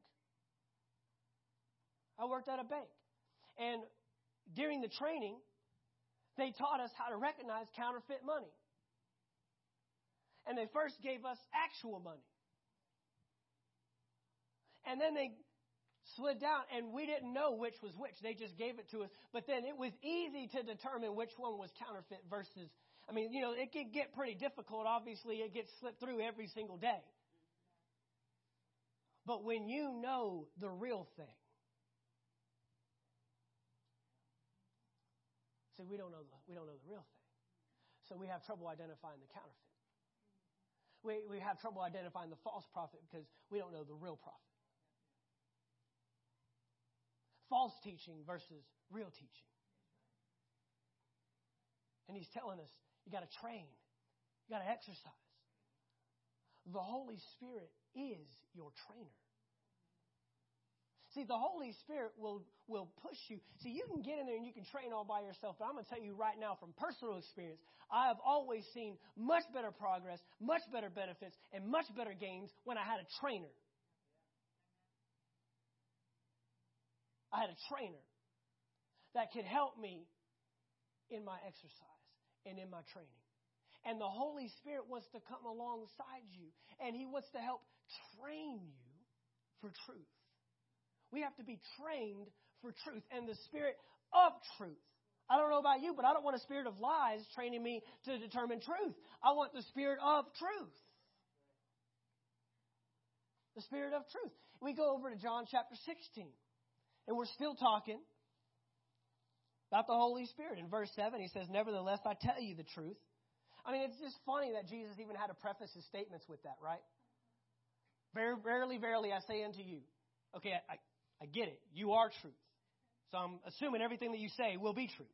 A: I worked at a bank. And during the training, they taught us how to recognize counterfeit money. And they first gave us actual money. And then they slid down, and we didn't know which was which. They just gave it to us. But then it was easy to determine which one was counterfeit versus. I mean, you know, it can get pretty difficult. Obviously, it gets slipped through every single day. But when you know the real thing, see, we don't know the, we don't know the real thing, so we have trouble identifying the counterfeit we, we have trouble identifying the false prophet because we don't know the real prophet. False teaching versus real teaching. And he's telling us you got to train, you got to exercise. The Holy Spirit is your trainer. See, the Holy Spirit will, will push you. See, you can get in there and you can train all by yourself, but I'm going to tell you right now from personal experience, I have always seen much better progress, much better benefits, and much better gains when I had a trainer. I had a trainer that could help me in my exercise and in my training. And the Holy Spirit wants to come alongside you, and He wants to help train you for truth. We have to be trained for truth and the spirit of truth. I don't know about you, but I don't want a spirit of lies training me to determine truth. I want the spirit of truth. The spirit of truth. We go over to John chapter 16, and we're still talking about the Holy Spirit. In verse 7, he says, Nevertheless, I tell you the truth. I mean, it's just funny that Jesus even had to preface his statements with that, right? Very Verily, verily, I say unto you. Okay, I, I get it. You are truth. So I'm assuming everything that you say will be truth.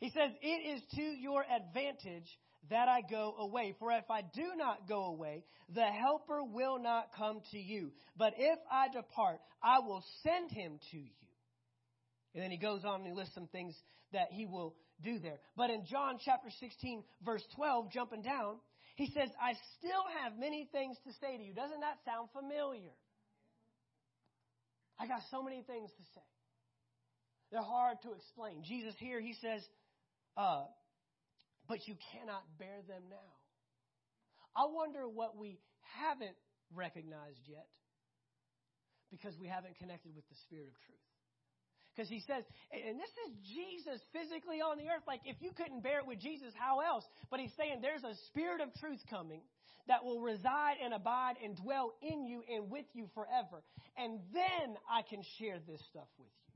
A: He says, It is to your advantage that I go away. For if I do not go away, the Helper will not come to you. But if I depart, I will send him to you. And then he goes on and he lists some things that he will do there. But in John chapter 16, verse 12, jumping down, he says, I still have many things to say to you. Doesn't that sound familiar? I got so many things to say. They're hard to explain. Jesus here, he says, uh, but you cannot bear them now. I wonder what we haven't recognized yet because we haven't connected with the Spirit of truth. Because he says, and this is Jesus physically on the earth. Like, if you couldn't bear it with Jesus, how else? But he's saying there's a Spirit of truth coming that will reside and abide and dwell in you and with you forever. And then I can share this stuff with you.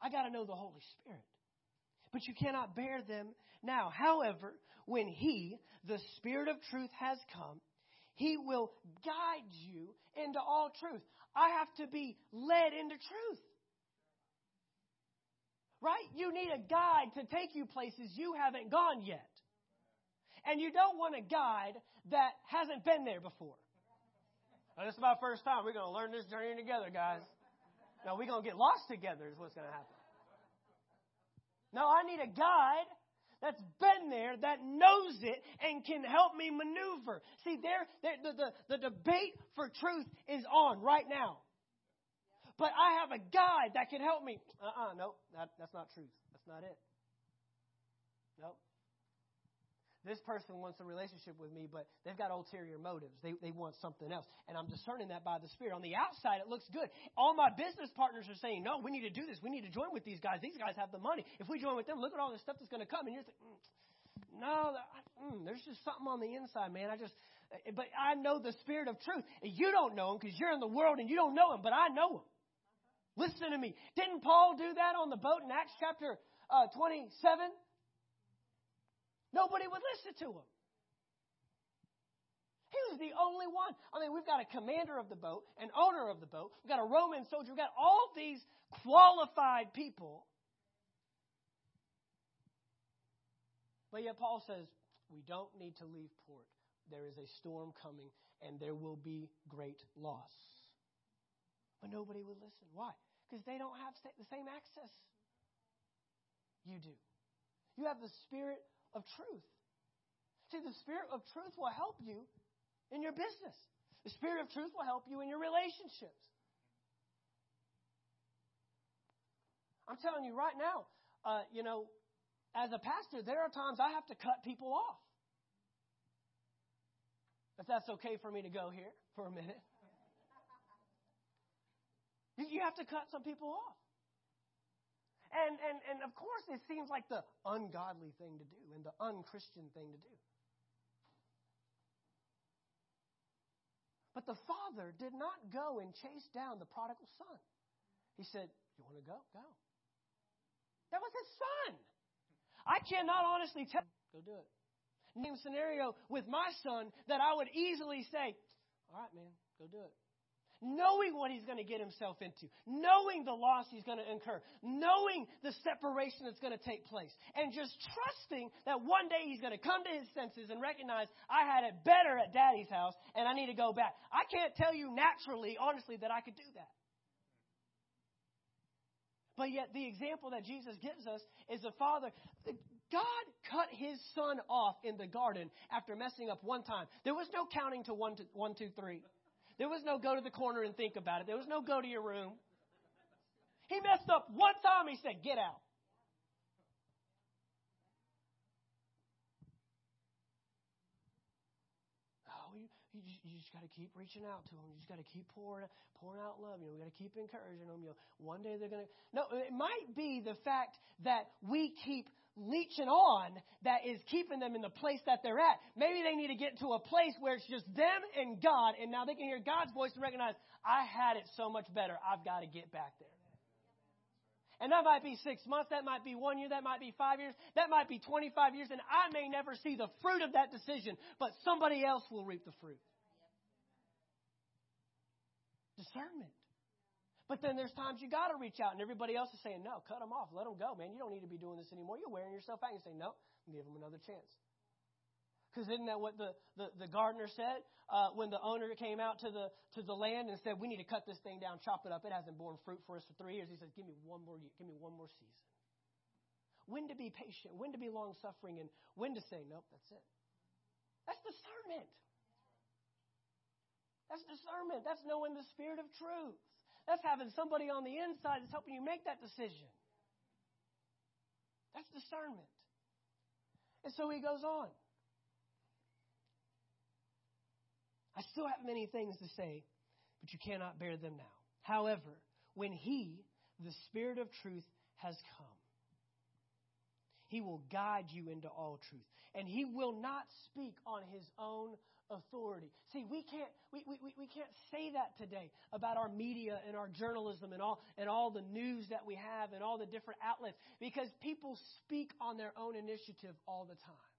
A: I got to know the Holy Spirit. But you cannot bear them now. However, when He, the Spirit of truth, has come, He will guide you into all truth. I have to be led into truth. Right? You need a guide to take you places you haven't gone yet. And you don't want a guide that hasn't been there before. Now, this is my first time. We're going to learn this journey together, guys. Now, we're going to get lost together, is what's going to happen. No, I need a guide that's been there, that knows it, and can help me maneuver. See, there, there the, the, the debate for truth is on right now. But I have a guide that can help me. Uh uh-uh, uh, nope, that, that's not truth. That's not it. Nope this person wants a relationship with me, but they've got ulterior motives. They, they want something else. And I'm discerning that by the Spirit. On the outside, it looks good. All my business partners are saying, no, we need to do this. We need to join with these guys. These guys have the money. If we join with them, look at all the stuff that's going to come. And you're thinking, mm, no, mm, there's just something on the inside, man. I just, eh, but I know the Spirit of truth. You don't know him because you're in the world and you don't know him, but I know him. Listen to me. Didn't Paul do that on the boat in Acts chapter uh, 27? Nobody would listen to him. He was the only one. I mean, we've got a commander of the boat, an owner of the boat, we've got a Roman soldier, we've got all these qualified people. But yet Paul says, we don't need to leave port. There is a storm coming, and there will be great loss. But nobody would listen. Why? Because they don't have the same access you do. You have the spirit of truth. See, the spirit of truth will help you in your business. The spirit of truth will help you in your relationships. I'm telling you right now, uh, you know, as a pastor, there are times I have to cut people off. If that's okay for me to go here for a minute. [laughs] You have to cut some people off. And, and, and of course, it seems like the ungodly thing to do and the unchristian thing to do. But the father did not go and chase down the prodigal son. He said, You want to go? Go. That was his son. I cannot honestly tell. Go do it. Name scenario with my son that I would easily say, All right, man, go do it knowing what he's going to get himself into, knowing the loss he's going to incur, knowing the separation that's going to take place, and just trusting that one day he's going to come to his senses and recognize I had it better at daddy's house and I need to go back. I can't tell you naturally, honestly, that I could do that. But yet, the example that Jesus gives us is the Father. God cut his son off in the garden after messing up one time. There was no counting to one, to, one two, three. There was no go to the corner and think about it. There was no go to your room. He messed up one time. He said, Get out. Oh, you, you just, you just got to keep reaching out to them. You just got to keep pouring, pouring out love. You know, we got to keep encouraging them. You know, one day they're going to. No, it might be the fact that we keep leeching on that is keeping them in the place that they're at. Maybe they need to get to a place where it's just them and God, and now they can hear God's voice and recognize, I had it so much better. I've got to get back there. And that might be six months, that might be one year, that might be five years, that might be 25 years, and I may never see the fruit of that decision, but somebody else will reap the fruit. Discernment. But then there's times you got to reach out, and everybody else is saying, no, cut them off, let them go, man. You don't need to be doing this anymore. You're wearing yourself out. You say, no, give them another chance. Because isn't that what the, the, the gardener said uh, when the owner came out to the, to the land and said, we need to cut this thing down, chop it up. It hasn't borne fruit for us for three years. He says, give me one more year, give me one more season. When to be patient, when to be long suffering, and when to say, nope, that's it. That's discernment. That's discernment. That's knowing the spirit of truth. That's having somebody on the inside that's helping you make that decision. That's discernment. And so he goes on. I still have many things to say, but you cannot bear them now. However, when he, the Spirit of truth, has come, he will guide you into all truth. And he will not speak on his own authority. See, we can't we, we, we can't say that today about our media and our journalism and all and all the news that we have and all the different outlets because people speak on their own initiative all the time.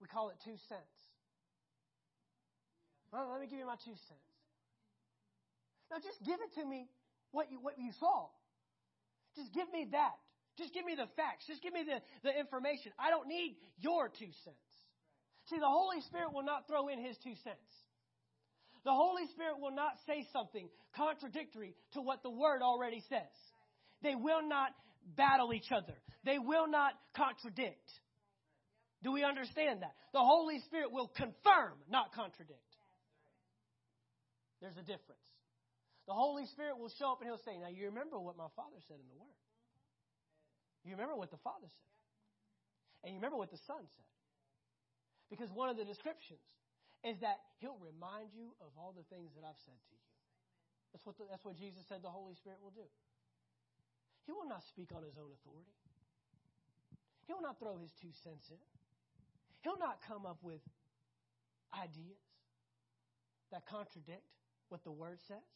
A: We call it two cents. Well, let me give you my two cents. Now just give it to me what you what you saw. Just give me that. Just give me the facts. Just give me the, the information. I don't need your two cents. See, the Holy Spirit will not throw in his two cents. The Holy Spirit will not say something contradictory to what the Word already says. They will not battle each other. They will not contradict. Do we understand that? The Holy Spirit will confirm, not contradict. There's a difference. The Holy Spirit will show up and He'll say, Now you remember what my Father said in the Word. You remember what the Father said. And you remember what the Son said. Because one of the descriptions is that he'll remind you of all the things that I've said to you. That's what, the, that's what Jesus said the Holy Spirit will do. He will not speak on his own authority. He will not throw his two cents in. He'll not come up with ideas that contradict what the Word says.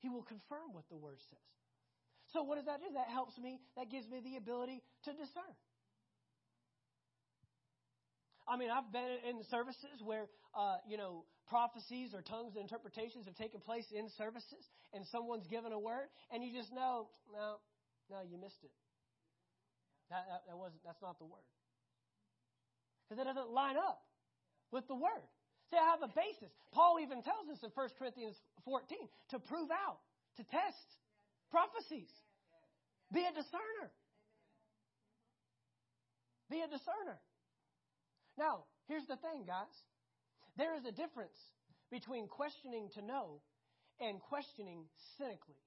A: He will confirm what the Word says. So, what does that do? That helps me, that gives me the ability to discern. I mean, I've been in services where, uh, you know, prophecies or tongues and interpretations have taken place in services, and someone's given a word, and you just know, no, no, you missed it. That, that, that wasn't, that's not the word. Because it doesn't line up with the word. See, I have a basis. Paul even tells us in 1 Corinthians 14 to prove out, to test prophecies. Be a discerner. Be a discerner. Now, here's the thing, guys. There is a difference between questioning to know and questioning cynically.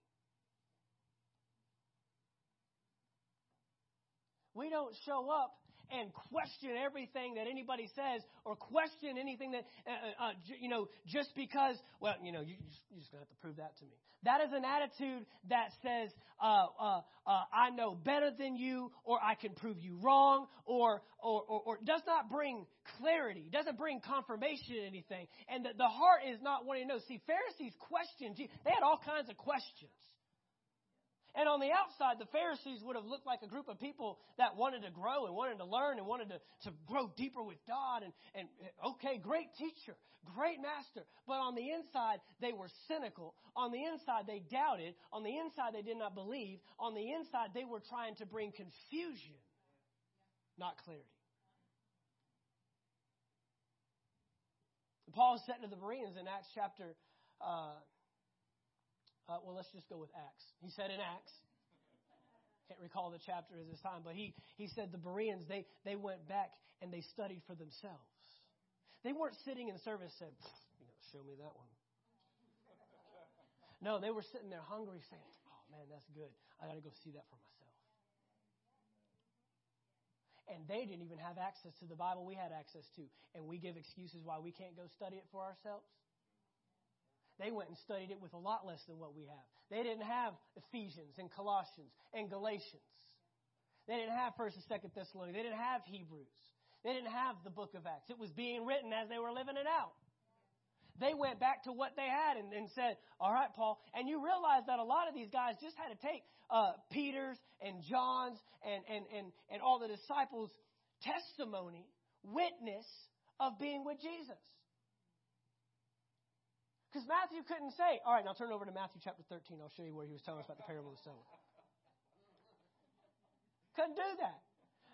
A: We don't show up and question everything that anybody says or question anything that, uh, uh, uh you know, just because, well, you know, you, you're just going to have to prove that to me. That is an attitude that says, uh, uh, uh, I know better than you, or I can prove you wrong, or, or, or, or does not bring clarity, doesn't bring confirmation in anything. And the, the heart is not wanting to know. See, Pharisees questioned, they had all kinds of questions. And on the outside, the Pharisees would have looked like a group of people that wanted to grow and wanted to learn and wanted to, to grow deeper with God. And, and okay, great teacher, great master. But on the inside, they were cynical. On the inside, they doubted. On the inside, they did not believe. On the inside, they were trying to bring confusion, not clarity. Paul said to the Bereans in Acts chapter uh, uh, well, let's just go with Acts. He said in Acts, can't recall the chapter at this time, but he, he said the Bereans, they, they went back and they studied for themselves. They weren't sitting in service said, you know, show me that one. No, they were sitting there hungry saying, oh man, that's good. I got to go see that for myself. And they didn't even have access to the Bible we had access to. And we give excuses why we can't go study it for ourselves. They went and studied it with a lot less than what we have. They didn't have Ephesians and Colossians and Galatians. They didn't have 1st and 2nd Thessalonians. They didn't have Hebrews. They didn't have the book of Acts. It was being written as they were living it out. They went back to what they had and, and said, All right, Paul. And you realize that a lot of these guys just had to take uh, Peter's and John's and, and, and, and all the disciples' testimony, witness of being with Jesus. Because Matthew couldn't say, all right, now turn over to Matthew chapter 13. I'll show you where he was telling us about the parable of the sower. Couldn't do that.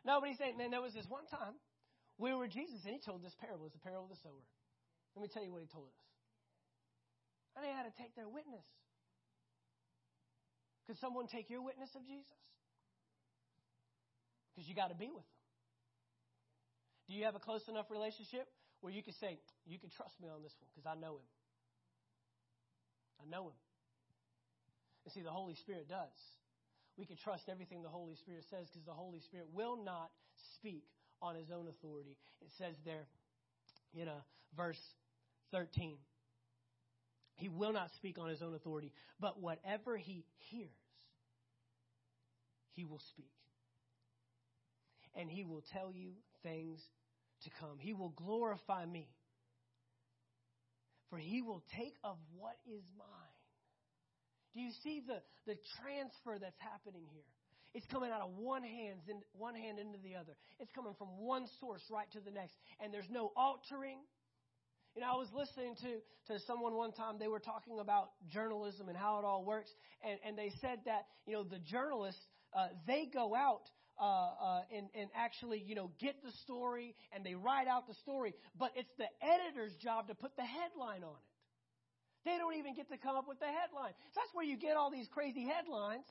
A: Nobody said, man, there was this one time we were with Jesus and he told this parable. It's the parable of the sower. Let me tell you what he told us. And they had to take their witness. Could someone take your witness of Jesus? Because you got to be with them. Do you have a close enough relationship where you can say, you can trust me on this one because I know him? I know him. And see, the Holy Spirit does. We can trust everything the Holy Spirit says because the Holy Spirit will not speak on his own authority. It says there in a uh, verse 13. He will not speak on his own authority, but whatever he hears, he will speak. And he will tell you things to come. He will glorify me for he will take of what is mine. Do you see the, the transfer that's happening here? It's coming out of one hand, one hand into the other. It's coming from one source right to the next. And there's no altering. You know, I was listening to, to someone one time, they were talking about journalism and how it all works. And, and they said that, you know, the journalists, uh, they go out uh, uh, and, and actually, you know, get the story and they write out the story. But it's the editor's job to put the headline on it. They don't even get to come up with the headline. So that's where you get all these crazy headlines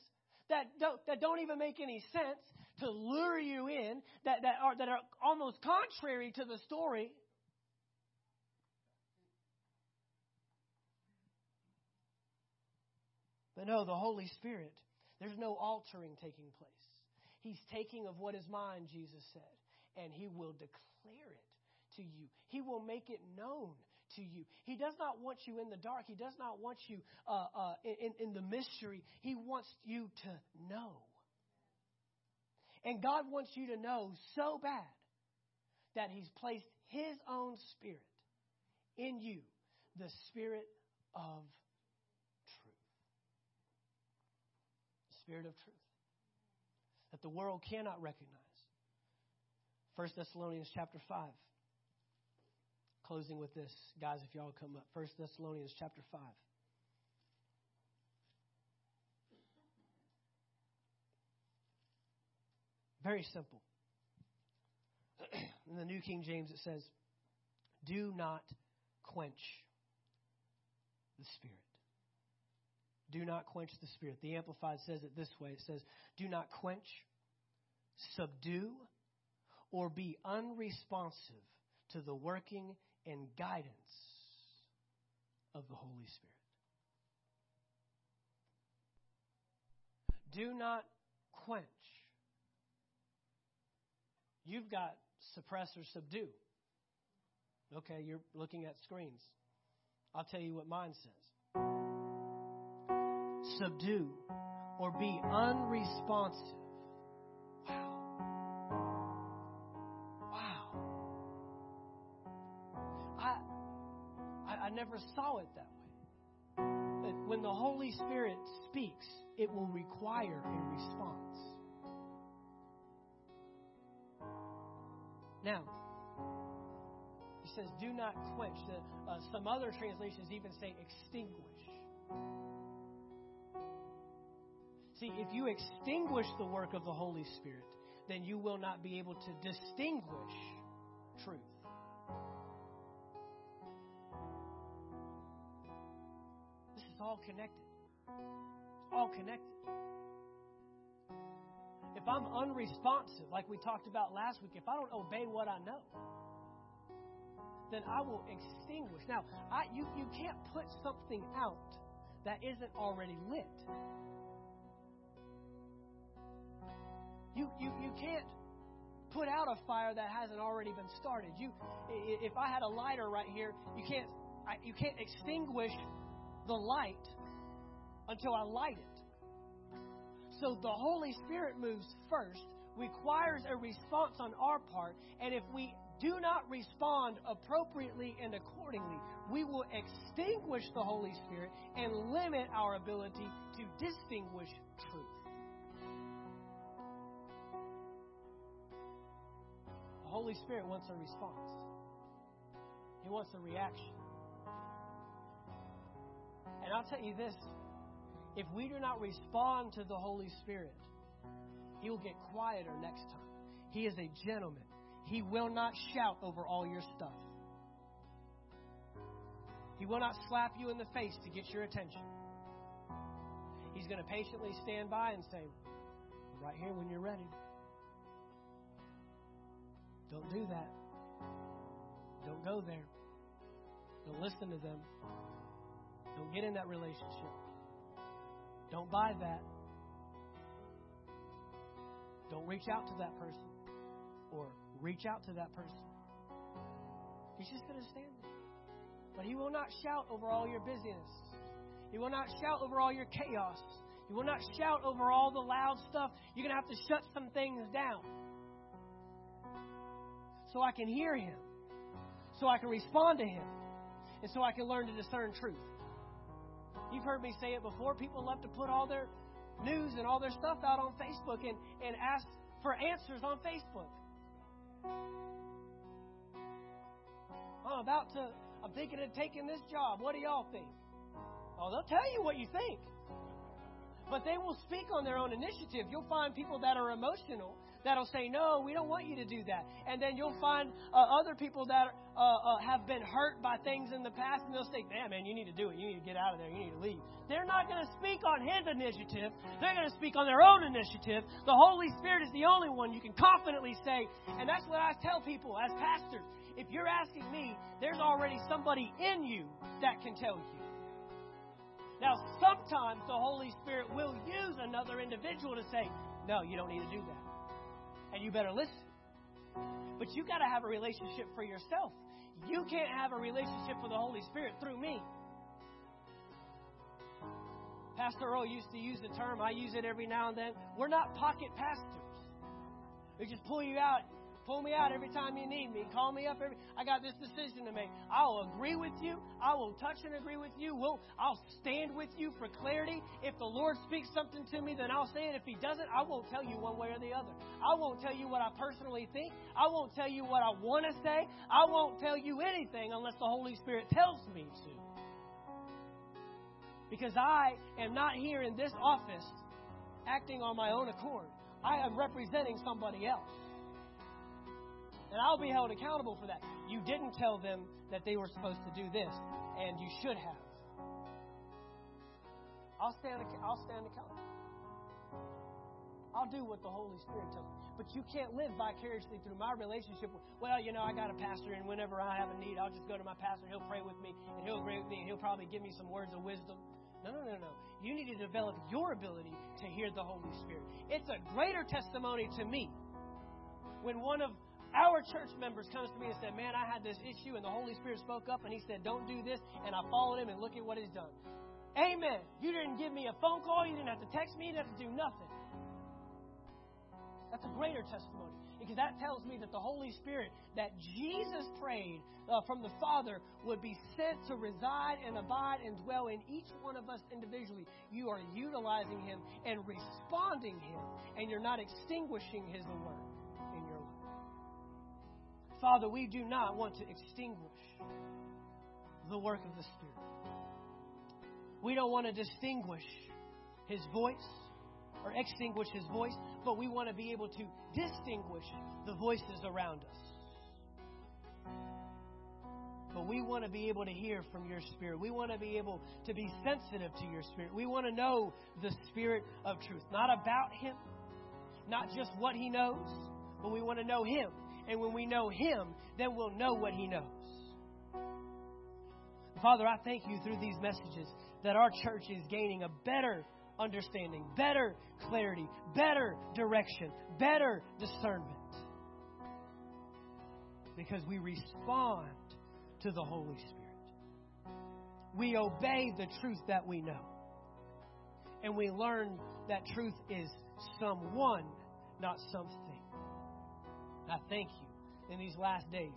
A: that don't, that don't even make any sense to lure you in, that, that, are, that are almost contrary to the story. But no, the Holy Spirit, there's no altering taking place. He's taking of what is mine, Jesus said, and he will declare it to you. He will make it known to you. He does not want you in the dark. He does not want you uh, uh, in, in the mystery. He wants you to know. And God wants you to know so bad that He's placed His own Spirit in you, the Spirit of truth. Spirit of truth that the world cannot recognize. 1 Thessalonians chapter 5. Closing with this, guys, if y'all come up. 1 Thessalonians chapter 5. Very simple. [clears throat] In the New King James, it says, Do not quench the Spirit. Do not quench the Spirit. The Amplified says it this way it says, Do not quench, subdue, or be unresponsive to the working and guidance of the Holy Spirit. Do not quench. You've got suppress or subdue. Okay, you're looking at screens. I'll tell you what mine says subdue or be unresponsive. Wow. Wow. I, I, I never saw it that way. That when the Holy Spirit speaks, it will require a response. Now, he says, do not quench. The, uh, some other translations even say extinguish. See, if you extinguish the work of the Holy Spirit, then you will not be able to distinguish truth. This is all connected. It's all connected. If I'm unresponsive, like we talked about last week, if I don't obey what I know, then I will extinguish. Now, I, you, you can't put something out that isn't already lit. You, you, you can't put out a fire that hasn't already been started. You, if I had a lighter right here, you can't, you can't extinguish the light until I light it. So the Holy Spirit moves first, requires a response on our part, and if we do not respond appropriately and accordingly, we will extinguish the Holy Spirit and limit our ability to distinguish truth. Holy Spirit wants a response, He wants a reaction. And I'll tell you this if we do not respond to the Holy Spirit, He will get quieter next time. He is a gentleman. He will not shout over all your stuff. He will not slap you in the face to get your attention. He's going to patiently stand by and say, Right here when you're ready. Don't do that. Don't go there. Don't listen to them. Don't get in that relationship. Don't buy that. Don't reach out to that person or reach out to that person. He's just going to stand there. But he will not shout over all your busyness. He will not shout over all your chaos. He will not shout over all the loud stuff. You're going to have to shut some things down so I can hear him, so I can respond to him, and so I can learn to discern truth. You've heard me say it before. People love to put all their news and all their stuff out on Facebook and, and ask for answers on Facebook. I'm about to, I'm thinking of taking this job. What do y'all think? Oh, they'll tell you what you think. But they will speak on their own initiative. You'll find people that are emotional that'll say, No, we don't want you to do that. And then you'll find uh, other people that uh, uh, have been hurt by things in the past, and they'll say, Man, man, you need to do it. You need to get out of there. You need to leave. They're not going to speak on his initiative, they're going to speak on their own initiative. The Holy Spirit is the only one you can confidently say, and that's what I tell people as pastors. If you're asking me, there's already somebody in you that can tell you. Now, sometimes the Holy Spirit will use another individual to say, No, you don't need to do that and you better listen. But you got to have a relationship for yourself. You can't have a relationship with the Holy Spirit through me. Pastor Earl used to use the term, I use it every now and then. We're not pocket pastors. We just pull you out Pull me out every time you need me. Call me up every. I got this decision to make. I'll agree with you. I will touch and agree with you. We'll, I'll stand with you for clarity. If the Lord speaks something to me, then I'll say it. If He doesn't, I won't tell you one way or the other. I won't tell you what I personally think. I won't tell you what I want to say. I won't tell you anything unless the Holy Spirit tells me to. Because I am not here in this office acting on my own accord. I am representing somebody else. And I'll be held accountable for that. You didn't tell them that they were supposed to do this, and you should have. I'll stand, I'll stand accountable. I'll do what the Holy Spirit tells me. But you can't live vicariously through my relationship with, well, you know, I got a pastor, and whenever I have a need, I'll just go to my pastor, he'll pray with me, and he'll agree with me, and he'll probably give me some words of wisdom. No, no, no, no. You need to develop your ability to hear the Holy Spirit. It's a greater testimony to me when one of our church members comes to me and said, Man, I had this issue, and the Holy Spirit spoke up, and he said, Don't do this, and I followed him, and look at what he's done. Amen. You didn't give me a phone call, you didn't have to text me, you didn't have to do nothing. That's a greater testimony because that tells me that the Holy Spirit that Jesus prayed uh, from the Father would be sent to reside and abide and dwell in each one of us individually. You are utilizing Him and responding Him, and you're not extinguishing His life. Father, we do not want to extinguish the work of the Spirit. We don't want to distinguish His voice or extinguish his voice, but we want to be able to distinguish the voices around us. But we want to be able to hear from your spirit. We want to be able to be sensitive to your spirit. We want to know the spirit of truth. Not about him, not just what he knows, but we want to know him. And when we know him, then we'll know what he knows. Father, I thank you through these messages that our church is gaining a better understanding, better clarity, better direction, better discernment. Because we respond to the Holy Spirit. We obey the truth that we know. And we learn that truth is someone, not something. I thank you in these last days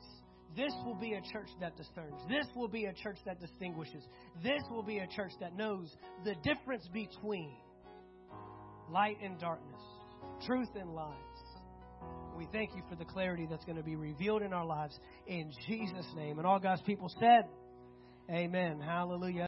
A: this will be a church that discerns. This will be a church that distinguishes. This will be a church that knows the difference between light and darkness, truth and lies. We thank you for the clarity that's going to be revealed in our lives in Jesus' name. And all God's people said, Amen. Hallelujah.